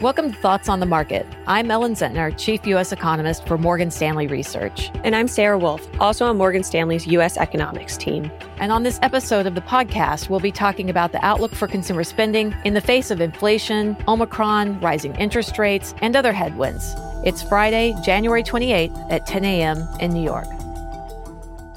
Welcome to Thoughts on the Market. I'm Ellen Zentner, Chief U.S. Economist for Morgan Stanley Research. And I'm Sarah Wolfe, also on Morgan Stanley's U.S. Economics team. And on this episode of the podcast, we'll be talking about the outlook for consumer spending in the face of inflation, Omicron, rising interest rates, and other headwinds. It's Friday, January 28th at 10 a.m. in New York.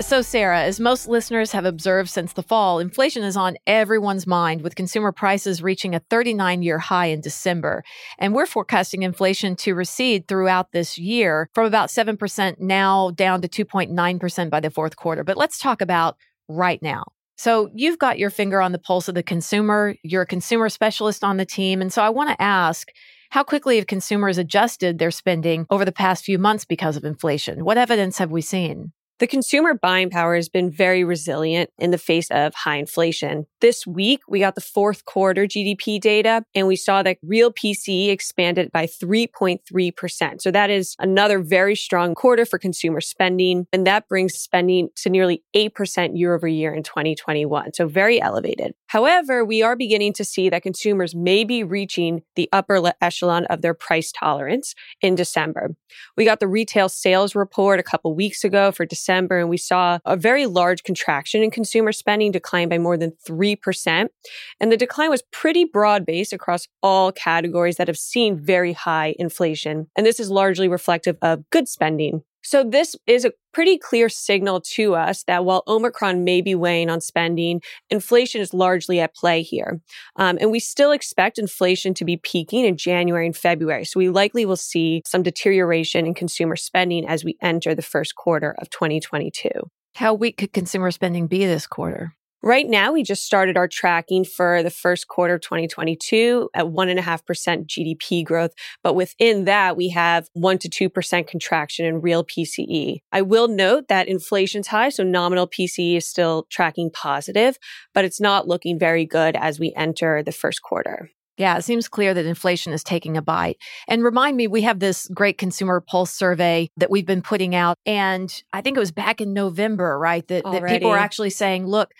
So, Sarah, as most listeners have observed since the fall, inflation is on everyone's mind, with consumer prices reaching a 39 year high in December. And we're forecasting inflation to recede throughout this year from about 7% now down to 2.9% by the fourth quarter. But let's talk about right now. So, you've got your finger on the pulse of the consumer. You're a consumer specialist on the team. And so, I want to ask, how quickly have consumers adjusted their spending over the past few months because of inflation? What evidence have we seen? The consumer buying power has been very resilient in the face of high inflation. This week, we got the fourth quarter GDP data, and we saw that real PCE expanded by 3.3%. So that is another very strong quarter for consumer spending, and that brings spending to nearly 8% year over year in 2021. So very elevated. However, we are beginning to see that consumers may be reaching the upper echelon of their price tolerance in December. We got the retail sales report a couple weeks ago for December December, and we saw a very large contraction in consumer spending, decline by more than 3%. And the decline was pretty broad based across all categories that have seen very high inflation. And this is largely reflective of good spending. So this is a pretty clear signal to us that while Omicron may be weighing on spending, inflation is largely at play here. Um, and we still expect inflation to be peaking in January and February. So we likely will see some deterioration in consumer spending as we enter the first quarter of 2022. How weak could consumer spending be this quarter? Right now, we just started our tracking for the first quarter of 2022 at 1.5% GDP growth. But within that, we have 1 to 2% contraction in real PCE. I will note that inflation's high, so nominal PCE is still tracking positive, but it's not looking very good as we enter the first quarter. Yeah, it seems clear that inflation is taking a bite. And remind me, we have this great consumer pulse survey that we've been putting out. And I think it was back in November, right? That, that people were actually saying, look,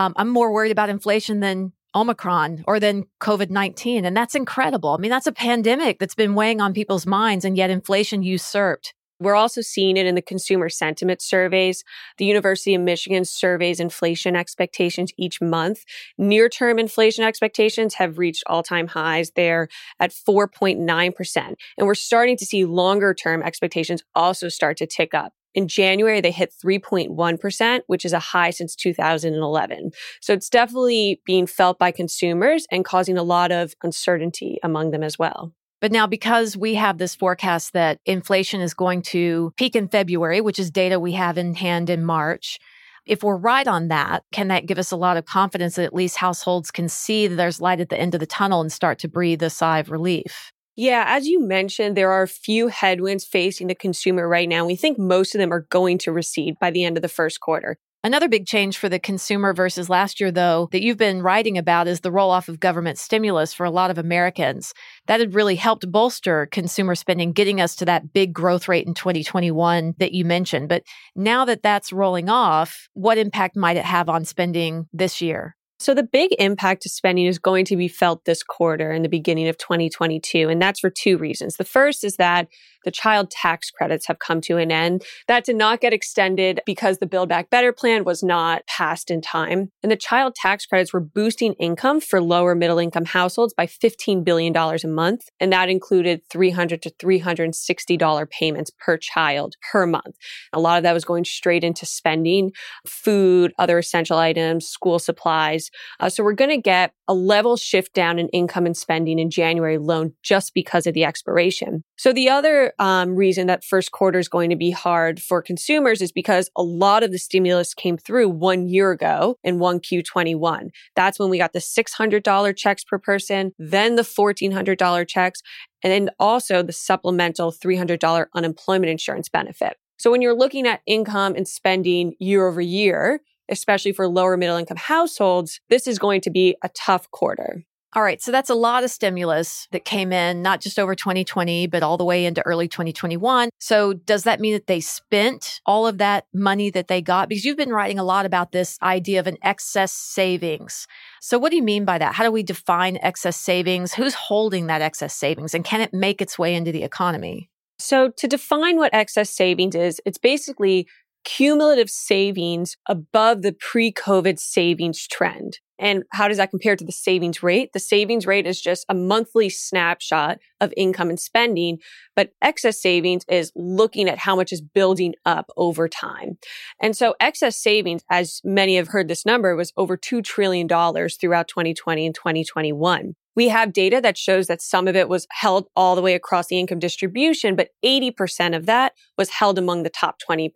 um, I'm more worried about inflation than Omicron or than COVID 19. And that's incredible. I mean, that's a pandemic that's been weighing on people's minds, and yet inflation usurped. We're also seeing it in the consumer sentiment surveys. The University of Michigan surveys inflation expectations each month. Near term inflation expectations have reached all time highs. They're at 4.9%. And we're starting to see longer term expectations also start to tick up. In January, they hit 3.1%, which is a high since 2011. So it's definitely being felt by consumers and causing a lot of uncertainty among them as well. But now, because we have this forecast that inflation is going to peak in February, which is data we have in hand in March, if we're right on that, can that give us a lot of confidence that at least households can see that there's light at the end of the tunnel and start to breathe a sigh of relief? Yeah, as you mentioned, there are a few headwinds facing the consumer right now. We think most of them are going to recede by the end of the first quarter. Another big change for the consumer versus last year, though, that you've been writing about is the roll off of government stimulus for a lot of Americans. That had really helped bolster consumer spending, getting us to that big growth rate in 2021 that you mentioned. But now that that's rolling off, what impact might it have on spending this year? So the big impact to spending is going to be felt this quarter in the beginning of 2022. And that's for two reasons. The first is that the child tax credits have come to an end. That did not get extended because the Build Back Better plan was not passed in time. And the child tax credits were boosting income for lower middle income households by $15 billion a month. And that included $300 to $360 payments per child per month. A lot of that was going straight into spending, food, other essential items, school supplies. Uh, so we're going to get a level shift down in income and spending in January alone just because of the expiration. So the other um, reason that first quarter is going to be hard for consumers is because a lot of the stimulus came through one year ago in 1Q21. That's when we got the $600 checks per person, then the $1,400 checks, and then also the supplemental $300 unemployment insurance benefit. So when you're looking at income and spending year over year, especially for lower middle income households, this is going to be a tough quarter. All right. So that's a lot of stimulus that came in, not just over 2020, but all the way into early 2021. So does that mean that they spent all of that money that they got? Because you've been writing a lot about this idea of an excess savings. So what do you mean by that? How do we define excess savings? Who's holding that excess savings? And can it make its way into the economy? So to define what excess savings is, it's basically cumulative savings above the pre COVID savings trend. And how does that compare to the savings rate? The savings rate is just a monthly snapshot of income and spending, but excess savings is looking at how much is building up over time. And so excess savings, as many have heard this number, was over $2 trillion throughout 2020 and 2021. We have data that shows that some of it was held all the way across the income distribution, but 80% of that was held among the top 20%.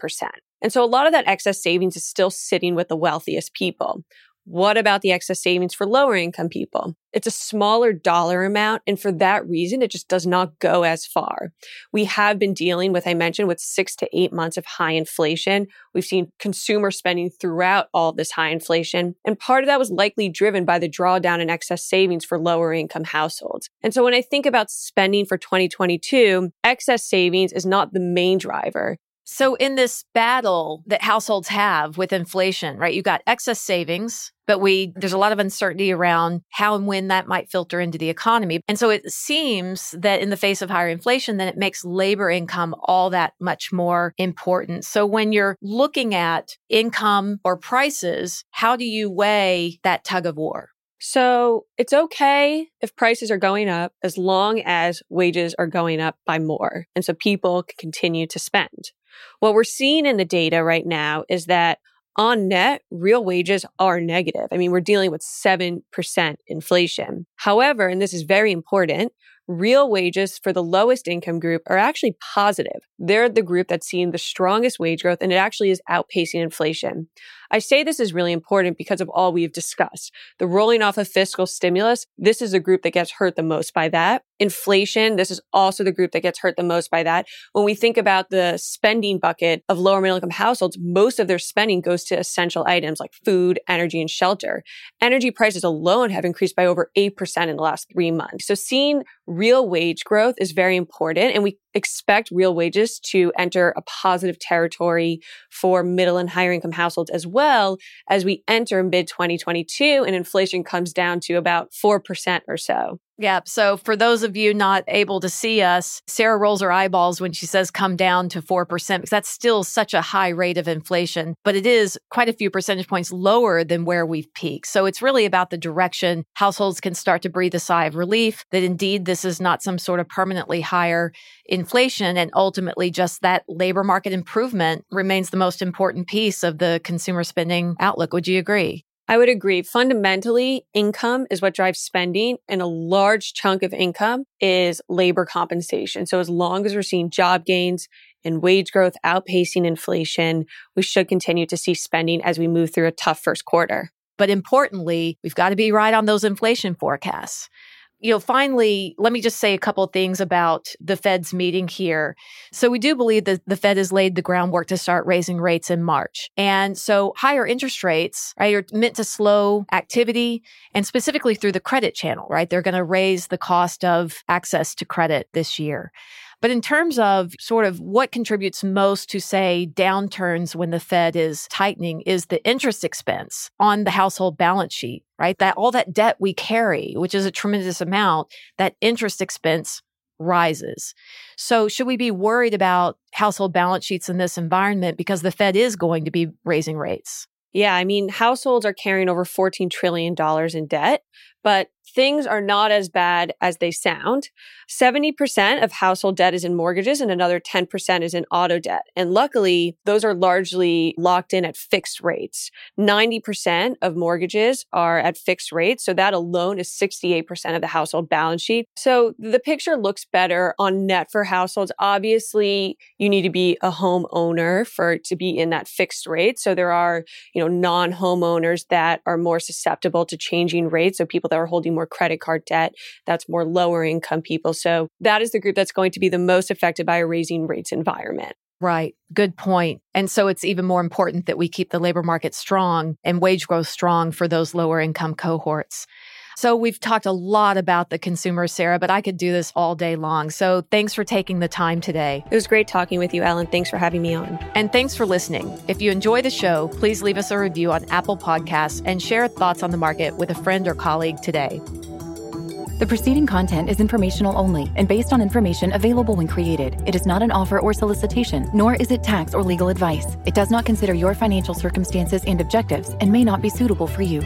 And so a lot of that excess savings is still sitting with the wealthiest people. What about the excess savings for lower income people? It's a smaller dollar amount. And for that reason, it just does not go as far. We have been dealing with, I mentioned, with six to eight months of high inflation. We've seen consumer spending throughout all this high inflation. And part of that was likely driven by the drawdown in excess savings for lower income households. And so when I think about spending for 2022, excess savings is not the main driver. So, in this battle that households have with inflation, right, you've got excess savings, but we, there's a lot of uncertainty around how and when that might filter into the economy. And so it seems that in the face of higher inflation, then it makes labor income all that much more important. So, when you're looking at income or prices, how do you weigh that tug of war? So it's okay if prices are going up as long as wages are going up by more. And so people can continue to spend. What we're seeing in the data right now is that on net, real wages are negative. I mean, we're dealing with 7% inflation. However, and this is very important, real wages for the lowest income group are actually positive. They're the group that's seeing the strongest wage growth and it actually is outpacing inflation. I say this is really important because of all we've discussed. The rolling off of fiscal stimulus, this is the group that gets hurt the most by that. Inflation, this is also the group that gets hurt the most by that. When we think about the spending bucket of lower middle income households, most of their spending goes to essential items like food, energy, and shelter. Energy prices alone have increased by over 8% in the last three months. So seeing real wage growth is very important. And we expect real wages to enter a positive territory for middle and higher income households as well as we enter mid 2022 and inflation comes down to about 4% or so. Yeah. So for those of you not able to see us, Sarah rolls her eyeballs when she says come down to 4% because that's still such a high rate of inflation, but it is quite a few percentage points lower than where we've peaked. So it's really about the direction households can start to breathe a sigh of relief that indeed this is not some sort of permanently higher inflation and ultimately just that labor market improvement remains the most important piece of the consumer spending outlook. Would you agree? I would agree. Fundamentally, income is what drives spending, and a large chunk of income is labor compensation. So, as long as we're seeing job gains and wage growth outpacing inflation, we should continue to see spending as we move through a tough first quarter. But importantly, we've got to be right on those inflation forecasts you know, finally, let me just say a couple things about the Fed's meeting here. So we do believe that the Fed has laid the groundwork to start raising rates in March. And so higher interest rates, right, are meant to slow activity and specifically through the credit channel, right? They're going to raise the cost of access to credit this year. But in terms of sort of what contributes most to, say, downturns when the Fed is tightening is the interest expense on the household balance sheet, right? That all that debt we carry, which is a tremendous amount, that interest expense rises. So, should we be worried about household balance sheets in this environment because the Fed is going to be raising rates? Yeah, I mean, households are carrying over $14 trillion in debt, but things are not as bad as they sound. 70% of household debt is in mortgages and another 10% is in auto debt. And luckily, those are largely locked in at fixed rates. 90% of mortgages are at fixed rates. So that alone is 68% of the household balance sheet. So the picture looks better on net for households. Obviously, you need to be a homeowner for to be in that fixed rate. So there are, you know, non-homeowners that are more susceptible to changing rates. So people that are holding more credit card debt, that's more lower income people. So that is the group that's going to be the most affected by a raising rates environment. Right. Good point. And so it's even more important that we keep the labor market strong and wage growth strong for those lower income cohorts. So we've talked a lot about the consumer, Sarah, but I could do this all day long. So thanks for taking the time today. It was great talking with you, Ellen. Thanks for having me on. And thanks for listening. If you enjoy the show, please leave us a review on Apple Podcasts and share thoughts on the market with a friend or colleague today. The preceding content is informational only and based on information available when created. It is not an offer or solicitation, nor is it tax or legal advice. It does not consider your financial circumstances and objectives and may not be suitable for you.